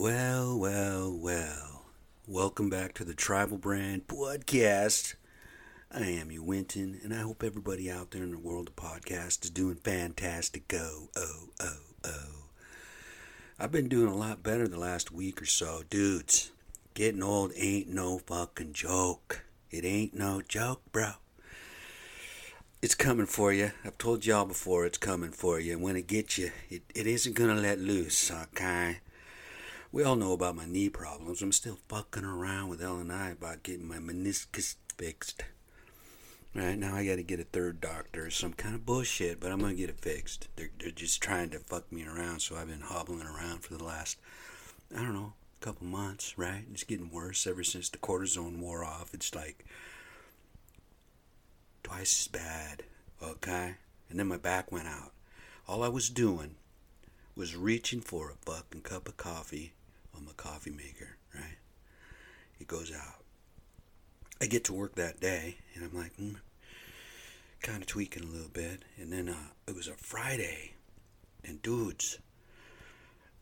Well, well, well. Welcome back to the Tribal Brand Podcast. I am you, Winton, and I hope everybody out there in the world of podcasts is doing fantastic. Go, oh, oh, oh. I've been doing a lot better the last week or so. Dudes, getting old ain't no fucking joke. It ain't no joke, bro. It's coming for you. I've told y'all before it's coming for you. And when it gets you, it, it isn't going to let loose, okay? We all know about my knee problems. I'm still fucking around with L&I about getting my meniscus fixed. Right now, I got to get a third doctor. Some kind of bullshit, but I'm gonna get it fixed. They're they're just trying to fuck me around, so I've been hobbling around for the last, I don't know, couple months. Right? It's getting worse ever since the cortisone wore off. It's like twice as bad. Okay, and then my back went out. All I was doing was reaching for a fucking cup of coffee on my coffee maker. Right? It goes out. I get to work that day, and I'm like, mm, kind of tweaking a little bit. And then uh, it was a Friday, and dudes,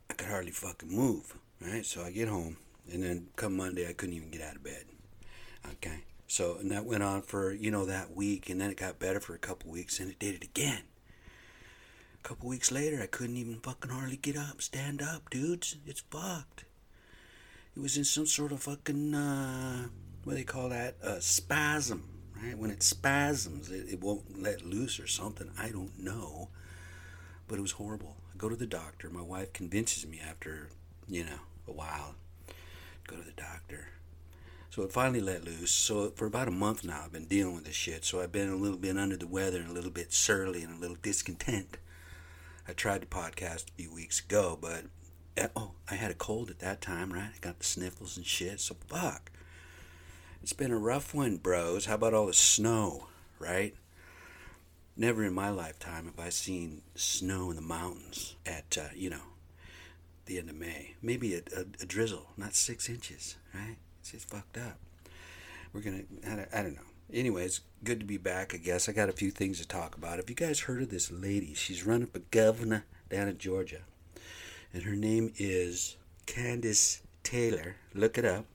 I could hardly fucking move, right? So I get home, and then come Monday, I couldn't even get out of bed. Okay, so and that went on for you know that week, and then it got better for a couple weeks, and it did it again. A couple weeks later, I couldn't even fucking hardly get up, stand up, dudes. It's fucked. It was in some sort of fucking uh, what do they call that? A spasm, right? When it spasms, it, it won't let loose or something. I don't know. But it was horrible. I go to the doctor. My wife convinces me after, you know, a while, go to the doctor. So it finally let loose. So for about a month now, I've been dealing with this shit. So I've been a little bit under the weather and a little bit surly and a little discontent. I tried to podcast a few weeks ago, but oh, I had a cold at that time, right? I got the sniffles and shit. So fuck. It's been a rough one, bros. How about all the snow, right? Never in my lifetime have I seen snow in the mountains at, uh, you know, the end of May. Maybe a, a, a drizzle, not six inches, right? It's just fucked up. We're to, I don't know. Anyways, good to be back, I guess. I got a few things to talk about. Have you guys heard of this lady? She's running for governor down in Georgia. And her name is Kandiss Taylor. Look it up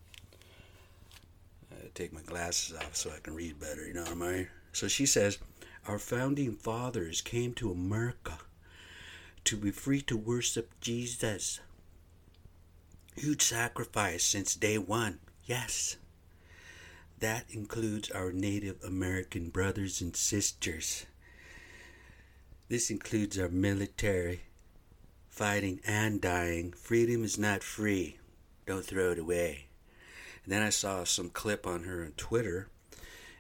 take my glasses off so I can read better, you know what I mean? So she says, Our founding fathers came to America to be free to worship Jesus. Huge sacrifice since day one, yes. That includes our Native American brothers and sisters. This includes our military, fighting and dying. Freedom is not free. Don't throw it away. And then I saw some clip on her on Twitter,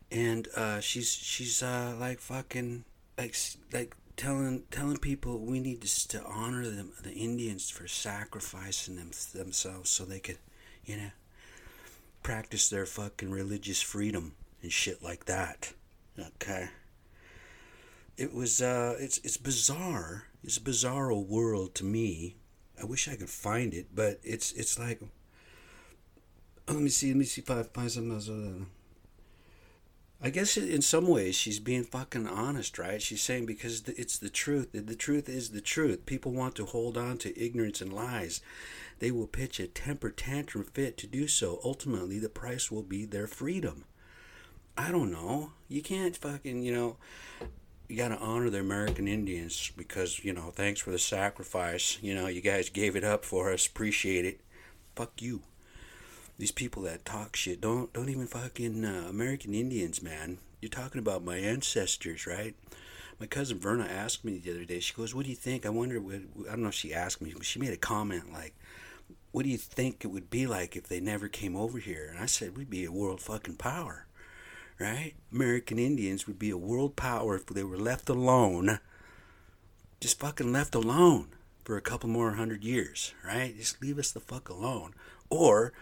and uh, she's she's uh, like fucking like like telling telling people we need to, to honor them the Indians for sacrificing them themselves so they could, you know, practice their fucking religious freedom and shit like that. Okay. It was uh it's it's bizarre. It's a bizarro world to me. I wish I could find it, but it's it's like oh, let me see. Let me see if I find something else. I guess in some ways she's being fucking honest, right? She's saying because it's the truth. The truth is the truth. People want to hold on to ignorance and lies. They will pitch a temper tantrum fit to do so. Ultimately, the price will be their freedom. I don't know. You can't fucking, you know, you got to honor the American Indians because, you know, thanks for the sacrifice. You know, you guys gave it up for us. Appreciate it. Fuck you these people that talk shit don't don't even fucking uh, American Indians, man. You're talking about my ancestors, right? My cousin Verna asked me the other day. She goes, "What do you think?" I wonder. What, I don't know if she asked me, but she made a comment like, "What do you think it would be like if they never came over here?" And I said, "We'd be a world fucking power, right? American Indians would be a world power if they were left alone, just fucking left alone." For a couple more hundred years, right? Just leave us the fuck alone. Or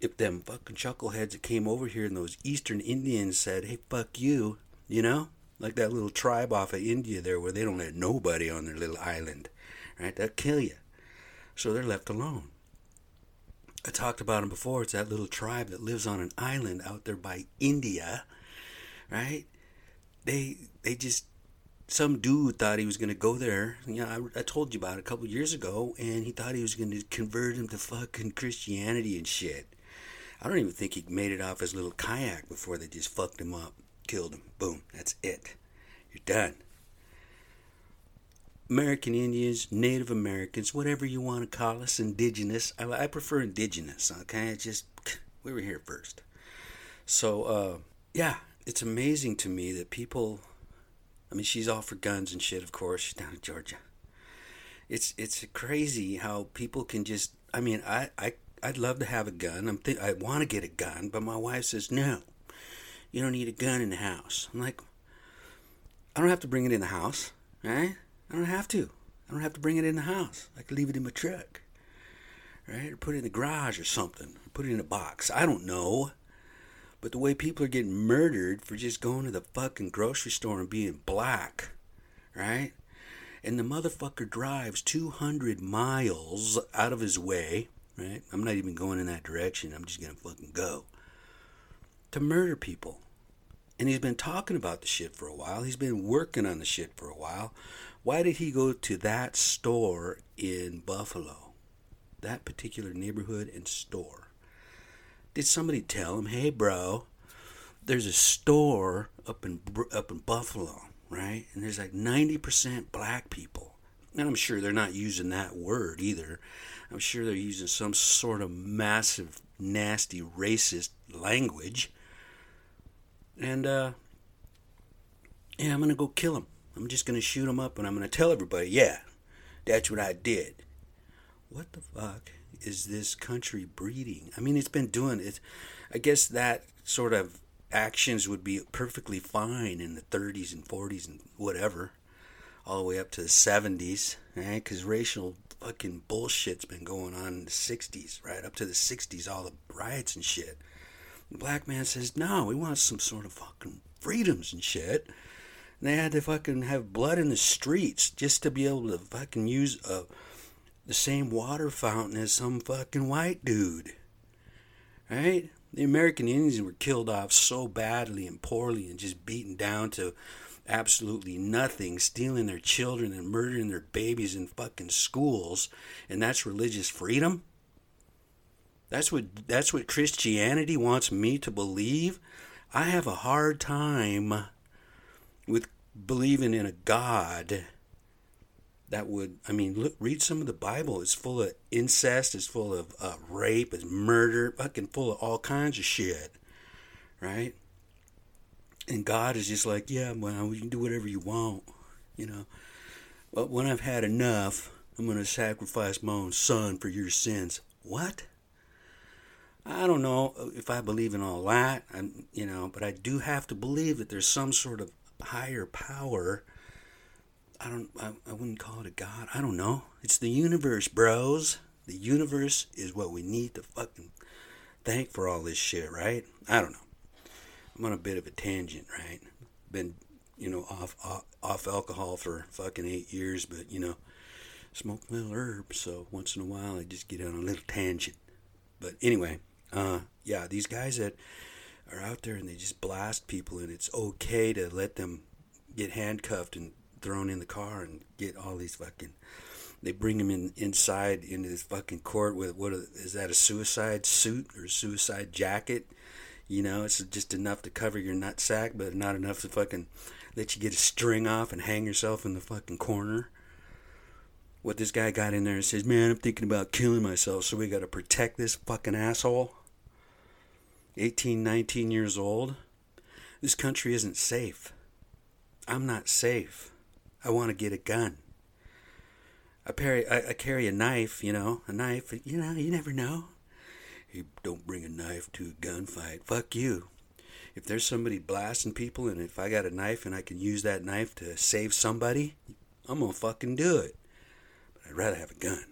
if them fucking chuckleheads that came over here and those Eastern Indians said, hey, fuck you, you know? Like that little tribe off of India there where they don't let nobody on their little island, right? They'll kill you. So they're left alone. I talked about them before. It's that little tribe that lives on an island out there by India, right? They they just some dude thought he was going to go there. Yeah, I, I told you about it a couple years ago, and he thought he was going to convert him to fucking Christianity and shit. I don't even think he made it off his little kayak before they just fucked him up, killed him. Boom, that's it. You're done. American Indians, Native Americans, whatever you want to call us, indigenous. I, I prefer indigenous, okay? It's just, we were here first. So, uh, yeah, it's amazing to me that people I mean, she's all for guns and shit. Of course, she's down in Georgia. It's it's crazy how people can just. I mean, I I I'd love to have a gun. I'm th- I want to get a gun, but my wife says no. You don't need a gun in the house. I'm like, I don't have to bring it in the house, right? I don't have to. I don't have to bring it in the house. I can leave it in my truck, right? Or put it in the garage or something. Put it in a box. I don't know. But the way people are getting murdered for just going to the fucking grocery store and being black, right? And the motherfucker drives 200 miles out of his way, right? I'm not even going in that direction. I'm just going to fucking go to murder people. And he's been talking about the shit for a while. He's been working on the shit for a while. Why did he go to that store in Buffalo? That particular neighborhood and store? Did somebody tell him, "Hey, bro, there's a store up in up in Buffalo, right? And there's like 90% black people." And I'm sure they're not using that word either. I'm sure they're using some sort of massive, nasty, racist language. And uh, yeah, I'm gonna go kill him. I'm just gonna shoot him up, and I'm gonna tell everybody, yeah, that's what I did. What the fuck is this country breeding? I mean, it's been doing it. I guess that sort of actions would be perfectly fine in the 30s and 40s and whatever, all the way up to the 70s, right? Eh? Because racial fucking bullshit's been going on in the 60s, right? Up to the 60s, all the riots and shit. The black man says, no, we want some sort of fucking freedoms and shit. And they had to fucking have blood in the streets just to be able to fucking use a the same water fountain as some fucking white dude. Right? The American Indians were killed off so badly and poorly and just beaten down to absolutely nothing, stealing their children and murdering their babies in fucking schools, and that's religious freedom? That's what that's what Christianity wants me to believe. I have a hard time with believing in a God that would i mean look read some of the bible. It's full of incest. It's full of uh, rape. It's murder. Fucking full of all kinds of shit right? And god is just like yeah well you can do whatever you want you know. But when i've had enough i'm going to sacrifice my own son for your sins. What? I don't know if i believe in all that I'm, you know but i do have to believe that there's some sort of higher power I don't I, I wouldn't call it a god. I don't know. It's the universe, bros. The universe is what we need to fucking thank for all this shit, right? I don't know. I'm on a bit of a tangent, right? Been, you know, off off, off alcohol for fucking eight years, but you know, smoke a little herb, so once in a while I just get on a little tangent. But anyway, uh, yeah, these guys that are out there and they just blast people, and it's okay to let them get handcuffed and thrown in the car and get all these fucking. They bring him in inside into this fucking court with what is that a suicide suit or suicide jacket? You know, it's just enough to cover your nut sack, but not enough to fucking let you get a string off and hang yourself in the fucking corner. What this guy got in there and says, "Man, I'm thinking about killing myself, so we got to protect this fucking asshole." 18, 19 years old. This country isn't safe. I'm not safe. I want to get a gun. I carry, I, I carry a knife, you know, a knife. You know, you never know. You don't bring a knife to a gunfight. Fuck you. If there's somebody blasting people, and if I got a knife and I can use that knife to save somebody, I'm gonna fucking do it. But I'd rather have a gun.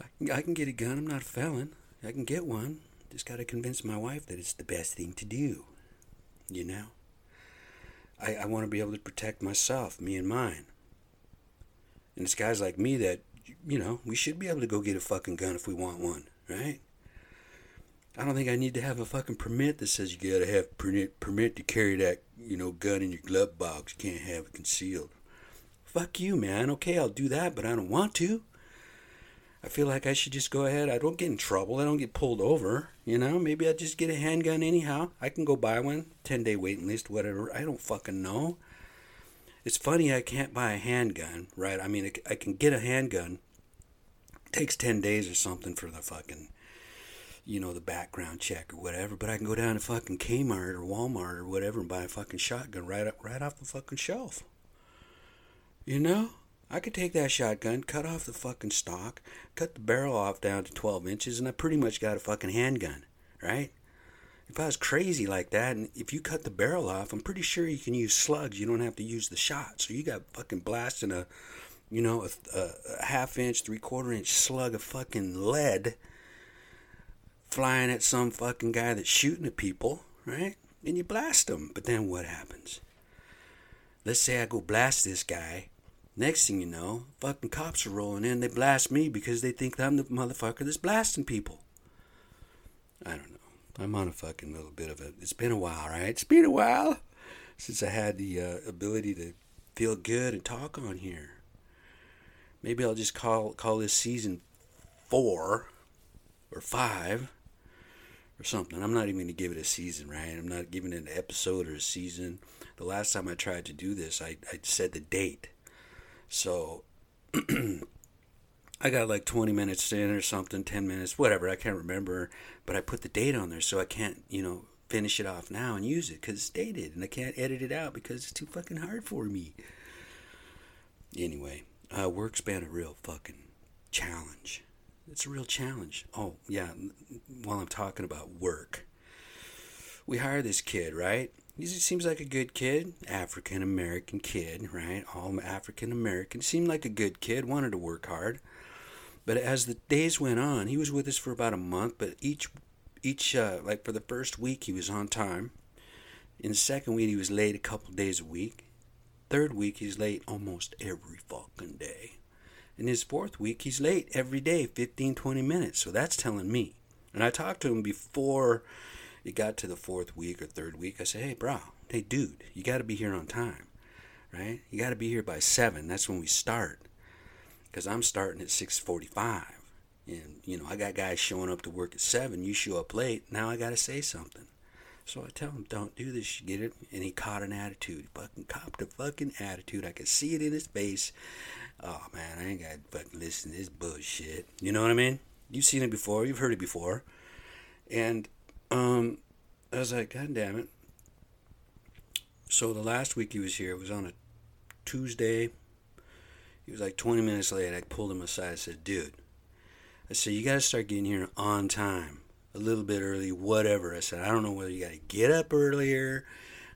I can, I can get a gun. I'm not a felon. I can get one. Just gotta convince my wife that it's the best thing to do. You know? I, I want to be able to protect myself, me and mine. And it's guys like me that, you know, we should be able to go get a fucking gun if we want one, right? I don't think I need to have a fucking permit that says you gotta have permit permit to carry that you know gun in your glove box. You can't have it concealed. Fuck you, man. Okay, I'll do that, but I don't want to. I feel like I should just go ahead. I don't get in trouble. I don't get pulled over. You know, maybe I just get a handgun anyhow. I can go buy one. 10 day waiting list, whatever. I don't fucking know. It's funny I can't buy a handgun, right? I mean, I can get a handgun. It takes 10 days or something for the fucking, you know, the background check or whatever. But I can go down to fucking Kmart or Walmart or whatever and buy a fucking shotgun right up, right off the fucking shelf. You know? I could take that shotgun, cut off the fucking stock, cut the barrel off down to 12 inches, and I pretty much got a fucking handgun, right? If I was crazy like that, and if you cut the barrel off, I'm pretty sure you can use slugs. You don't have to use the shot. So you got fucking blasting a, you know, a, a, a half inch, three quarter inch slug of fucking lead flying at some fucking guy that's shooting at people, right? And you blast them. But then what happens? Let's say I go blast this guy Next thing you know, fucking cops are rolling in. They blast me because they think I'm the motherfucker that's blasting people. I don't know. I'm on a fucking little bit of a. It's been a while, right? It's been a while since I had the uh, ability to feel good and talk on here. Maybe I'll just call call this season four or five or something. I'm not even going to give it a season, right? I'm not giving it an episode or a season. The last time I tried to do this, I, I said the date so I got like 20 minutes in or something, 10 minutes, whatever, I can't remember. But I put the date on there so I can't, you know, finish it off now and use it because it's dated and I can't edit it out because it's too fucking hard for me. Anyway, uh, work's been a real fucking challenge. It's a real challenge. Oh, yeah, while I'm talking about work, we hired this kid, right? He seems like a good kid, African American kid, right? All African American. Seemed like a good kid, wanted to work hard. But as the days went on, he was with us for about a month. But each, each uh, like for the first week, he was on time. In the second week, he was late a couple days a week. Third week, he's late almost every fucking day. In his fourth week, he's late every day, 15, 20 minutes. So that's telling me. And I talked to him before it got to the fourth week or third week. I said, hey, bro, hey, dude, you got to be here on time, right? You got to be here by 7. That's when we start. Because I'm starting at 6.45. And, you know, I got guys showing up to work at 7. You show up late. Now I got to say something. So I tell him, don't do this. You get it? And he caught an attitude. He fucking copped a fucking attitude. I could see it in his face. Oh, man, I ain't got to fucking listen to this bullshit. You know what I mean? You've seen it before. You've heard it before. And um, I was like, God damn it. So the last week he was here, it was on a Tuesday. He was like 20 minutes late. I pulled him aside. I said, dude, I said, you got to start getting here on time, a little bit early, whatever. I said, I don't know whether you got to get up earlier,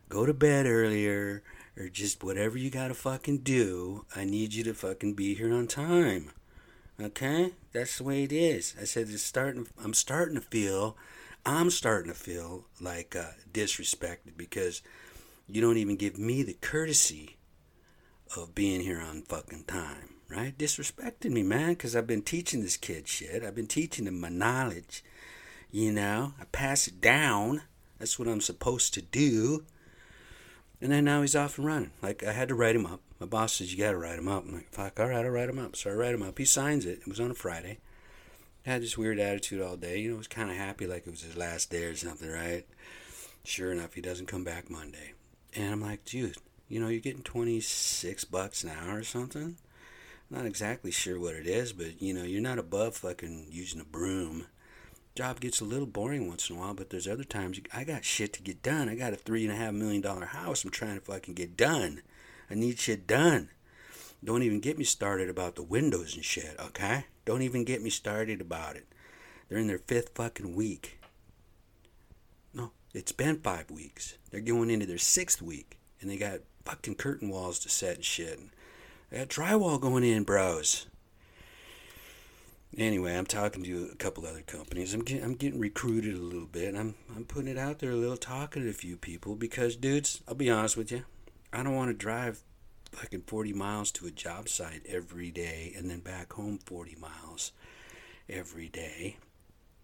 go to bed earlier, or just whatever you got to fucking do. I need you to fucking be here on time. Okay? That's the way it is. I said, it's starting, I'm starting to feel I'm starting to feel like uh, disrespected because you don't even give me the courtesy of being here on fucking time, right? Disrespecting me, man, because I've been teaching this kid shit. I've been teaching him my knowledge. You know, I pass it down. That's what I'm supposed to do. And then now he's off and running. Like, I had to write him up. My boss says, You got to write him up. I'm like, Fuck, all right, I'll write him up. So I write him up. He signs it. It was on a Friday had this weird attitude all day. You know, was kind of happy like it was his last day or something, right? Sure enough, he doesn't come back Monday. And I'm like, dude, you know, you're getting 26 bucks an hour or something. Not exactly sure what it is, but you know, you're not above fucking using a broom. Job gets a little boring once in a while, but there's other times I got shit to get done. I got a three and a half million dollar house I'm trying to fucking get done. I need shit done. Don't even get me started about the windows and shit, okay? Don't even get me started about it. They're in their fifth fucking week. No, it's been five weeks. They're going into their sixth week, and they got fucking curtain walls to set and shit. They got drywall going in, bros. Anyway, I'm talking to a couple other companies. I'm getting, I'm getting recruited a little bit. I'm I'm putting it out there a little, talking to a few people because, dudes, I'll be honest with you, I don't want to drive fucking 40 miles to a job site every day and then back home 40 miles every day.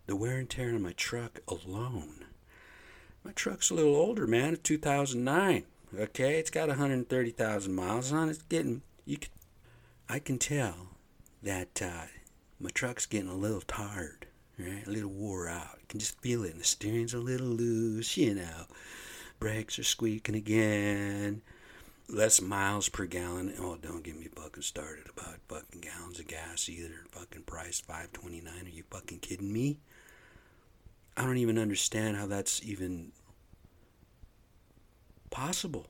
the wear and tear on my truck alone. My truck's a little older, man. It's 2009. Okay, it's got 130,000 miles on it. It's getting you. Can, I can tell that uh, my truck's getting a little tired, right? A little wore out. You can just feel it. And the steering's a little loose, you know. Brakes are squeaking again. Less miles per gallon. Oh, don't get me fucking started about fucking gallons of gas either. Fucking price 5.29. Are you fucking kidding me? I don't even understand how that's even possible.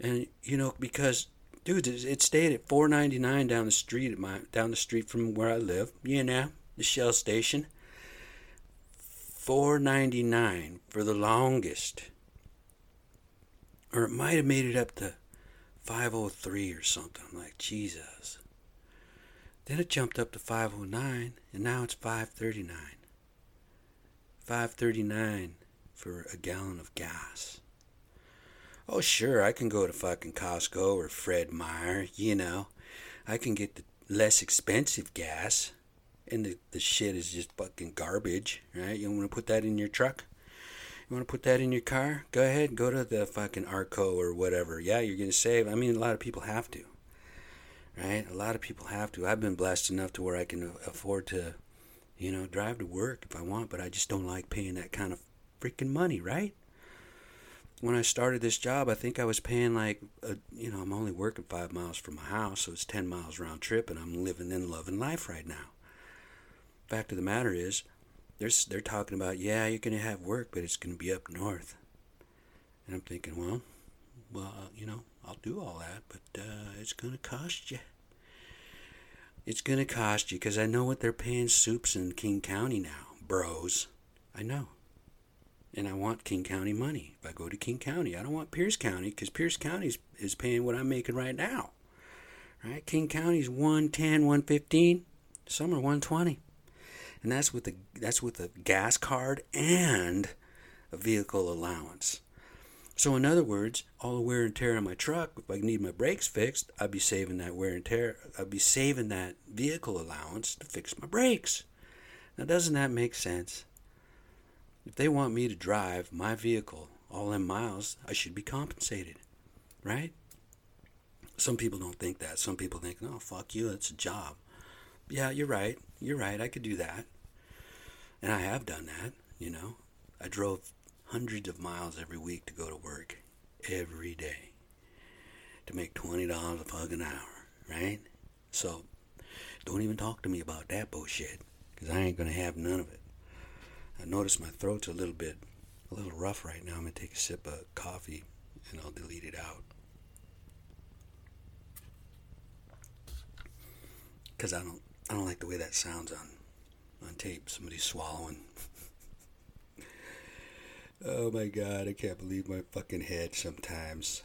And you know, because dude, it stayed at 4.99 down the street at my down the street from where I live. You know, the Shell station. 4.99 for the longest. Or it might have made it up to 503 or something. I'm like, Jesus. Then it jumped up to 509 and now it's 539. 539 for a gallon of gas. Oh, sure, I can go to fucking Costco or Fred Meyer, you know. I can get the less expensive gas. And the, the shit is just fucking garbage, right? You want to put that in your truck? You want to put that in your car? Go ahead, go to the fucking Arco or whatever. Yeah, you're going to save. I mean, a lot of people have to, right? A lot of people have to. I've been blessed enough to where I can afford to, you know, drive to work if I want, but I just don't like paying that kind of freaking money, right? when I started this job, I think I was paying like, a, you know, I'm only working five miles from my house, so it's 10 miles round trip, and I'm living and loving life right now. Fact of the matter is, they're, they're talking about, yeah, you're to have work, but it's to be up north. And I'm thinking, well, well, uh, you know, I'll do all that, but uh, it's to cost you. It's to cost you because I know what they're paying soups in King County now, bros. I know and I want King County money. If I go to King County, I don't want Pierce County because Pierce County is, is paying what I'm making right now. Right? King County's 110, 115, some are 120. And that's with the that's with a gas card and a vehicle allowance. So in other words, all the wear and tear on my truck, if I need my brakes fixed, I'd be saving that wear and tear. I'd be saving that vehicle allowance to fix my brakes. Now doesn't that make sense? If they want me to drive my vehicle all them miles, I should be compensated, right? Some people don't think that. Some people think, "Oh, fuck you, it's a job." Yeah, you're right. You're right. I could do that, and I have done that. You know, I drove hundreds of miles every week to go to work every day to make twenty dollars a fucking hour, right? So, don't even talk to me about that bullshit, because I ain't gonna have none of it. I notice my throat's a little bit, a little rough right now. I'm gonna take a sip of coffee and I'll delete it out. Cause I don't, I don't like the way that sounds on, on tape. Somebody swallowing. oh my god, I can't believe my fucking head sometimes.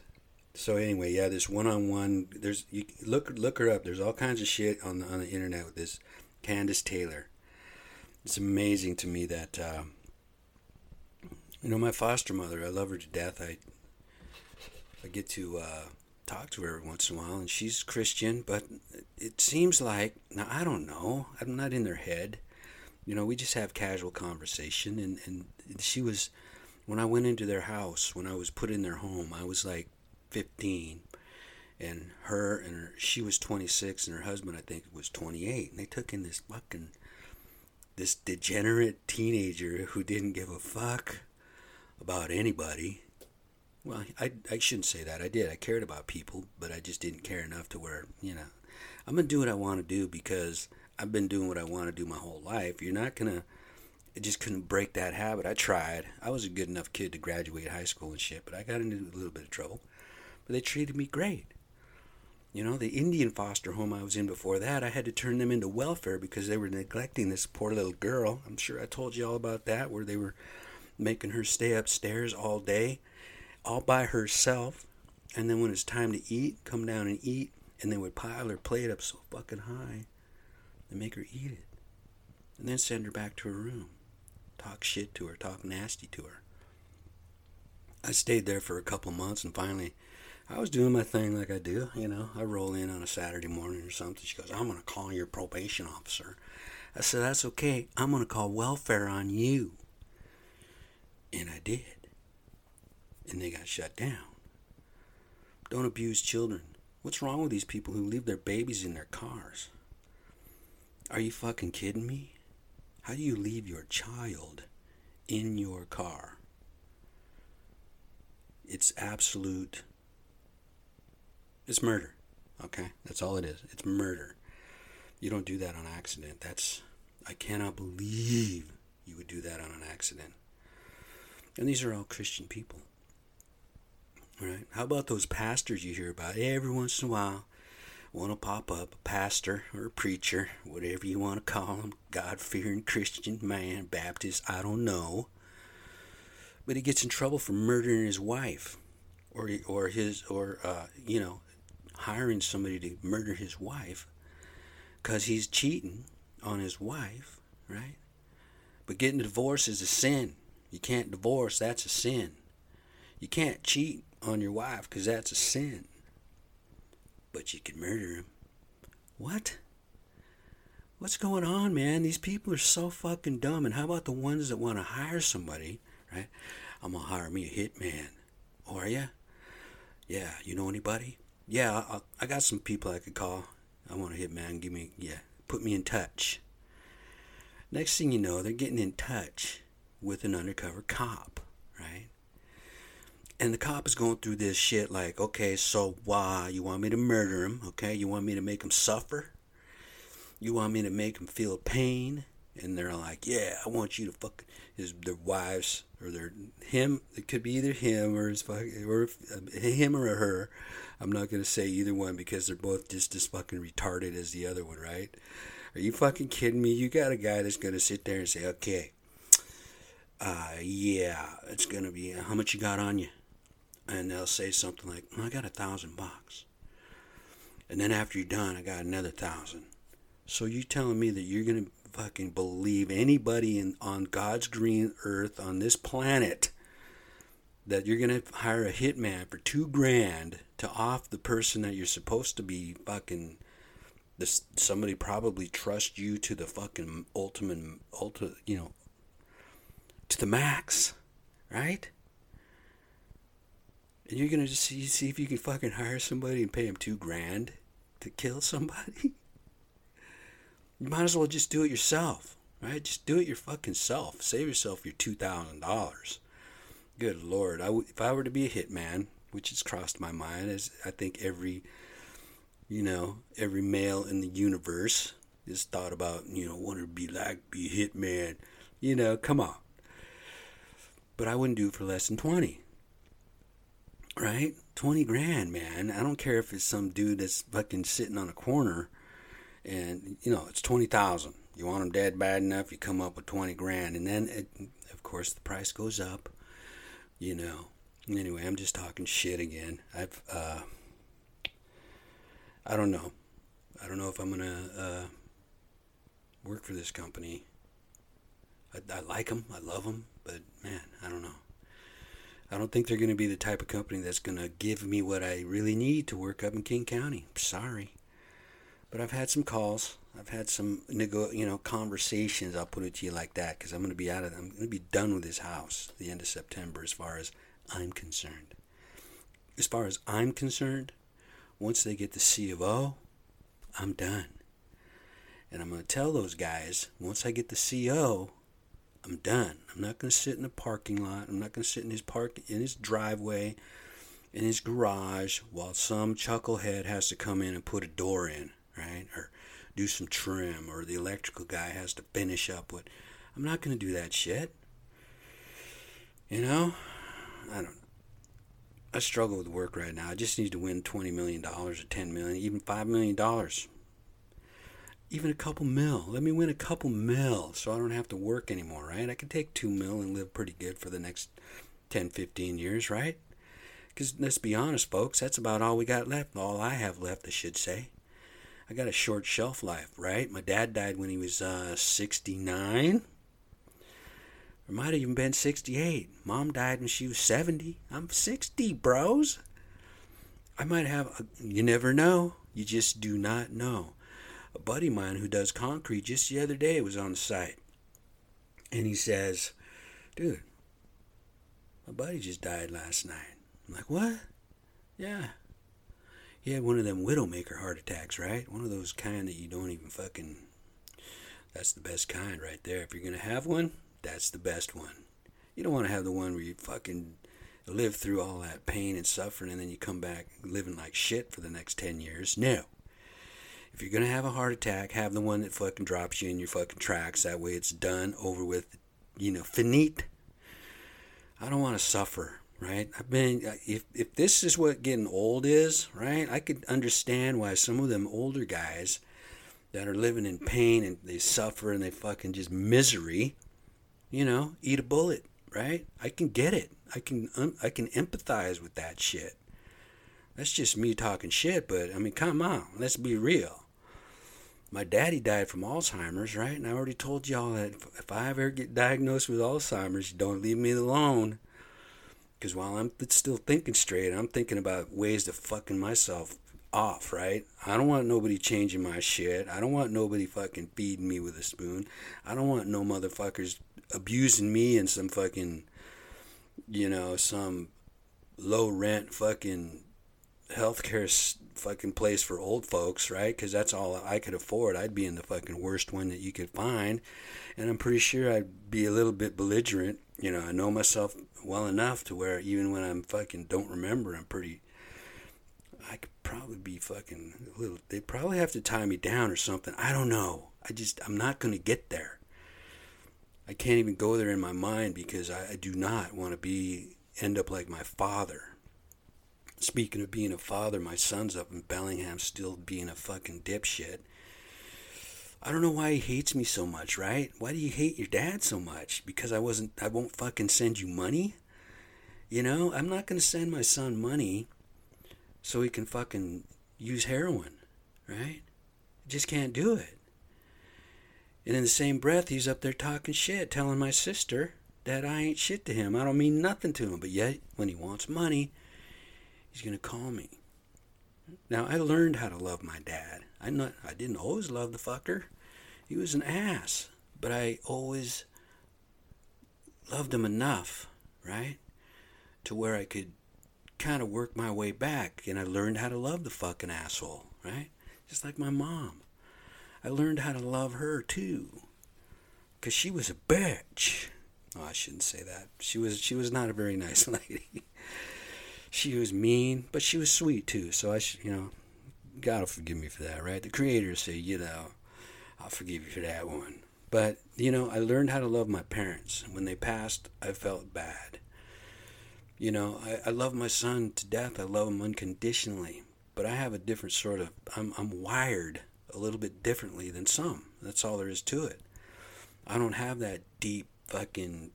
So anyway, yeah, this one-on-one. There's you look look her up. There's all kinds of shit on the, on the internet with this Kandiss Taylor it's amazing to me that uh, you know my foster mother. I love her to death. I I get to uh, talk to her every once in a while, and she's Christian, but it seems like now I don't know. I'm not in their head. You know, we just have casual conversation, and and she was when I went into their house when I was put in their home. I was like 15 and her and her, she was 26 and her husband I think was 28 and they took in this fucking this degenerate teenager who didn't give a fuck about anybody. Well, I, I shouldn't say that. I did. I cared about people, but I just didn't care enough to where, you know, I'm going to do what I want to do because I've been doing what I want to do my whole life. You're not going to, I just couldn't break that habit. I tried. I was a good enough kid to graduate high school and shit, but I got into a little bit of trouble. But they treated me great. You know, the Indian foster home I was in before that, I had to turn them into welfare because they were neglecting this poor little girl. I'm sure I told you all about that, where they were making her stay upstairs all day, all by herself. And then when it's time to eat, come down and eat. And they would pile her plate up so fucking high and make her eat it. And then send her back to her room. Talk shit to her, talk nasty to her. I stayed there for a couple months and finally I was doing my thing like I do, you know. I roll in on a Saturday morning or something. She goes, I'm going to call your probation officer. I said, That's okay. I'm going to call welfare on you. And I did. And they got shut down. Don't abuse children. What's wrong with these people who leave their babies in their cars? Are you fucking kidding me? How do you leave your child in your car? It's absolute. It's murder. Okay? That's all it is. It's murder. You don't do that on accident. That's. I cannot believe you would do that on an accident. And these are all Christian people. Right? How about those pastors you hear about every once in a while? Want to pop up a pastor or a preacher, whatever you want to call him, God fearing Christian man, Baptist, I don't know. But he gets in trouble for murdering his wife, or or his or uh, you know, hiring somebody to murder his wife, because he's cheating on his wife, right? But getting a divorce is a sin. You can't divorce, that's a sin. You can't cheat on your wife because that's a sin. But you can murder him. What? What's going on, man? These people are so fucking dumb. And how about the ones that want to hire somebody, right? I'm going to hire me a hitman. Oh, are you? Yeah. You know anybody? Yeah, I, I got some people I could call. I want a hitman. Give me, yeah, put me in touch. Next thing you know, they're getting in touch with an undercover cop, right? And the cop is going through this shit like, okay, so why? You want me to murder him? Okay, you want me to make him suffer? You want me to make him feel pain? And they're like, yeah, I want you to fuck his their wives or their him. It could be either him or his fucking or him or her. I'm not gonna say either one because they're both just as fucking retarded as the other one, right? Are you fucking kidding me? You got a guy that's gonna sit there and say, okay, uh, yeah, it's gonna be how much you got on you and they'll say something like, I got a thousand bucks. And then after you're done, I got another thousand. So you telling me that you're going to fucking believe anybody in, on God's green earth on this planet that you're going to hire a hitman for two grand to off the person that you're supposed to be fucking this somebody probably trust you to the fucking ultimate ultimate you know to the max right and you're gonna just see, see if you can fucking hire somebody and pay them two grand to kill somebody. You might as well just do it yourself, right? Just do it your fucking self. Save yourself your two thousand dollars. Good lord, I w- if I were to be a hitman, which has crossed my mind, as I think every, you know, every male in the universe has thought about, you know, what it'd be like be a hitman. You know, come on. But I wouldn't do it for less than twenty right? 20 grand, man. I don't care if it's some dude that's fucking sitting on a corner and, you know, it's 20,000. You want him dead bad enough, you come up with 20 grand. And then, it, of course, the price goes up, you know. Anyway, I'm just talking shit again. I've, uh, I don't know. I don't know if I'm going to uh, work for this company. I, I like them, I love them, but man, I don't know. I don't think they're going to be the type of company that's going to give me what I really need to work up in King County. Sorry. But I've had some calls. I've had some nego- you know, conversations. I'll put it to you like that because I'm going to be out of. I'm going to be done with this house the end of September, as far as I'm concerned. As far as I'm concerned, once they get the C of O, I'm done. And I'm going to tell those guys once I get the CO, I'm done. I'm not going to sit in a parking lot. I'm not going to sit in his park in his driveway, in his garage, while some chucklehead has to come in and put a door in, right? Or do some trim, or the electrical guy has to finish up what. I'm not going to do that shit. You know, I don't. I struggle with work right now. I just need to win twenty million dollars or ten million, even five million dollars even a couple mil. Let me win a couple mil so I don't have to work anymore, right? I can take two mil and live pretty good for the next 10, 15 years, right? Because let's be honest, folks, that's about all we got left. All I have left, I should say. I got a short shelf life, right? My dad died when he was uh, 69. Or might have even been 68. Mom died when she was 70. I'm 60, bros. I might have, a, you never know. You just do not know. A buddy of mine who does concrete just the other day was on the site. And he says, Dude, my buddy just died last night. I'm like, What? Yeah. He had one of them widowmaker heart attacks, right? One of those kind that you don't even fucking. That's the best kind right there. If you're going to have one, that's the best one. You don't want to have the one where you fucking live through all that pain and suffering and then you come back living like shit for the next 10 years. No. If you're going to have a heart attack, have the one that fucking drops you in your fucking tracks. That way it's done, over with, you know, finite. I don't want to suffer, right? I've been, uh, if, if this is what getting old is, right, I could understand why some of them older guys that are living in pain and they suffer and they fucking just misery, you know, eat a bullet, right? I can get it. I can I can empathize with that shit. That's just me talking shit, but I mean, come on, let's be real. My daddy died from Alzheimer's, right? And I already told y'all that if I ever get diagnosed with Alzheimer's, don't leave me alone. Because while I'm still thinking straight, I'm thinking about ways to fucking myself off, right? I don't want nobody changing my shit. I don't want nobody fucking feeding me with a spoon. I don't want no motherfuckers abusing me in some fucking, you know, some low rent fucking healthcare fucking place for old folks, right? Because that's all I could afford. I'd be in the fucking worst one that you could find. And I'm pretty sure I'd be a little bit belligerent. You know, I know myself well enough to where even when I'm fucking don't remember, I'm pretty I could probably be fucking a little. They probably have to tie me down or something. I don't know. I just I'm not gonna get there. I can't even go there in my mind because I, I do not want to be end up like my father. Speaking of being a father, my son's up in Bellingham still being a fucking dipshit. I don't know why he hates me so much, right? Why do you hate your dad so much? Because I wasn't I won't fucking send you money? You know, I'm not going to send my son money so he can fucking use heroin, right? Just can't do it. And in the same breath, he's up there talking shit, telling my sister that I ain't shit to him. I don't mean nothing to him. But yet, when he wants money, he's going to call me. Now, I learned how to love my dad. I not, I didn't always love the fucker. He was an ass. But I always loved him enough, right? To where I could kind of work my way back and I learned how to love the fucking asshole, right? Just like my mom. I learned how to love her too. Cause she was a bitch. Oh, I shouldn't say that. She was she was not a very nice lady. She was mean, but she was sweet too. So I you know, God will forgive me for that, right? The creators say, you know, I'll forgive you for that one. But, you know, I learned how to love my parents. When they passed, I felt bad. You know, I, I love my son to death. I love him unconditionally. But I have a different sort of, I'm, I'm wired a little bit differently than some. That's all there is to it. I don't have that deep fucking,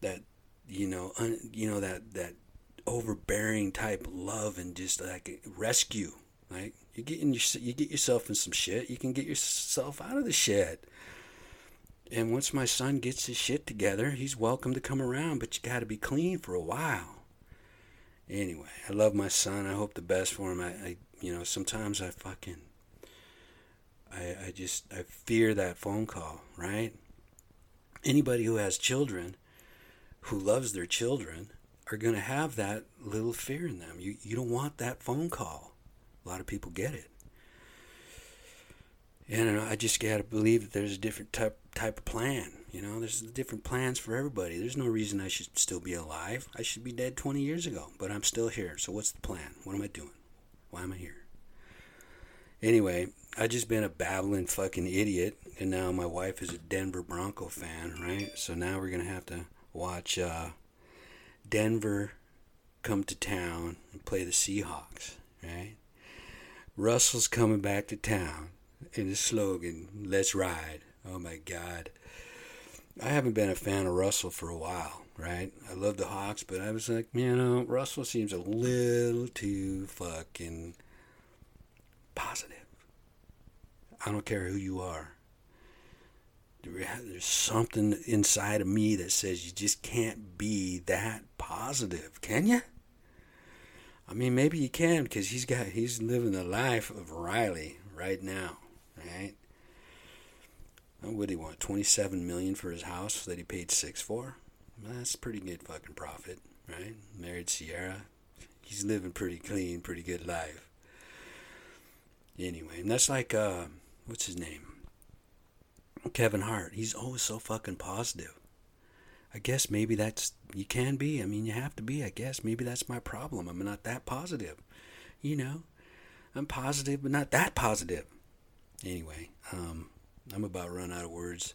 that, you know, un, you know, that, that overbearing type love and just like rescue. Like you get in your, you get yourself in some shit, you can get yourself out of the shit. And once my son gets his shit together, he's welcome to come around, but you got to be clean for a while. Anyway, I love my son. I hope the best for him. I, I you know, sometimes I fucking, I, I just, I fear that phone call, right? Anybody who has children, who loves their children, are going to have that little fear in them. You, you don't want that phone call. A lot of people get it. And I just got to believe that there's a different type type of plan. You know, there's different plans for everybody. There's no reason I should still be alive. I should be dead 20 years ago, but I'm still here. So what's the plan? What am I doing? Why am I here? Anyway, I just been a babbling fucking idiot, and now my wife is a Denver Bronco fan, right? So now we're gonna have to watch uh, Denver come to town and play the Seahawks, right? Russell's coming back to town and his slogan, let's ride. Oh my God. I haven't been a fan of Russell for a while, right? I love the Hawks, but I was like, you know, Russell seems a little too fucking positive. I don't care who you are. There's something inside of me that says you just can't be that positive, can you? I mean, maybe you can because he's got he's living the life of Riley right now right? What do he want? Twenty-seven million for his house that he paid six for. That's pretty good fucking profit, right? Married Ciara, he's living pretty clean, pretty good life. Anyway, and that's like uh, what's his name? Kevin Hart. He's always so fucking positive. I guess maybe that's you can be. I mean, you have to be. I guess maybe that's my problem. I'm not that positive. You know, I'm positive, but not that positive. Anyway, um, I'm about run out of words.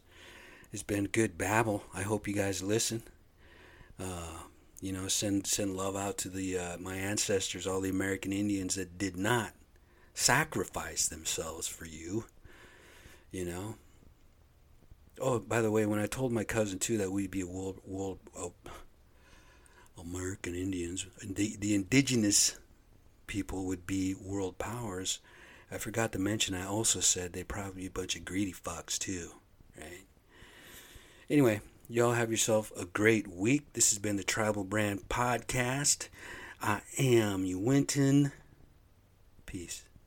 It's been good babble. I hope you guys listen. Uh, you know, send send love out to the uh, my ancestors, all the American Indians that did not sacrifice themselves for you. You know. Oh, by the way, when I told my cousin too that we'd be a world world oh, American Indians, the the indigenous people would be world powers. I forgot to mention. I also said they'd probably be a bunch of greedy fucks too, right? Anyway, Y'all have yourself a great week. This has been the Tribal Brand Podcast. I am Winton. Peace.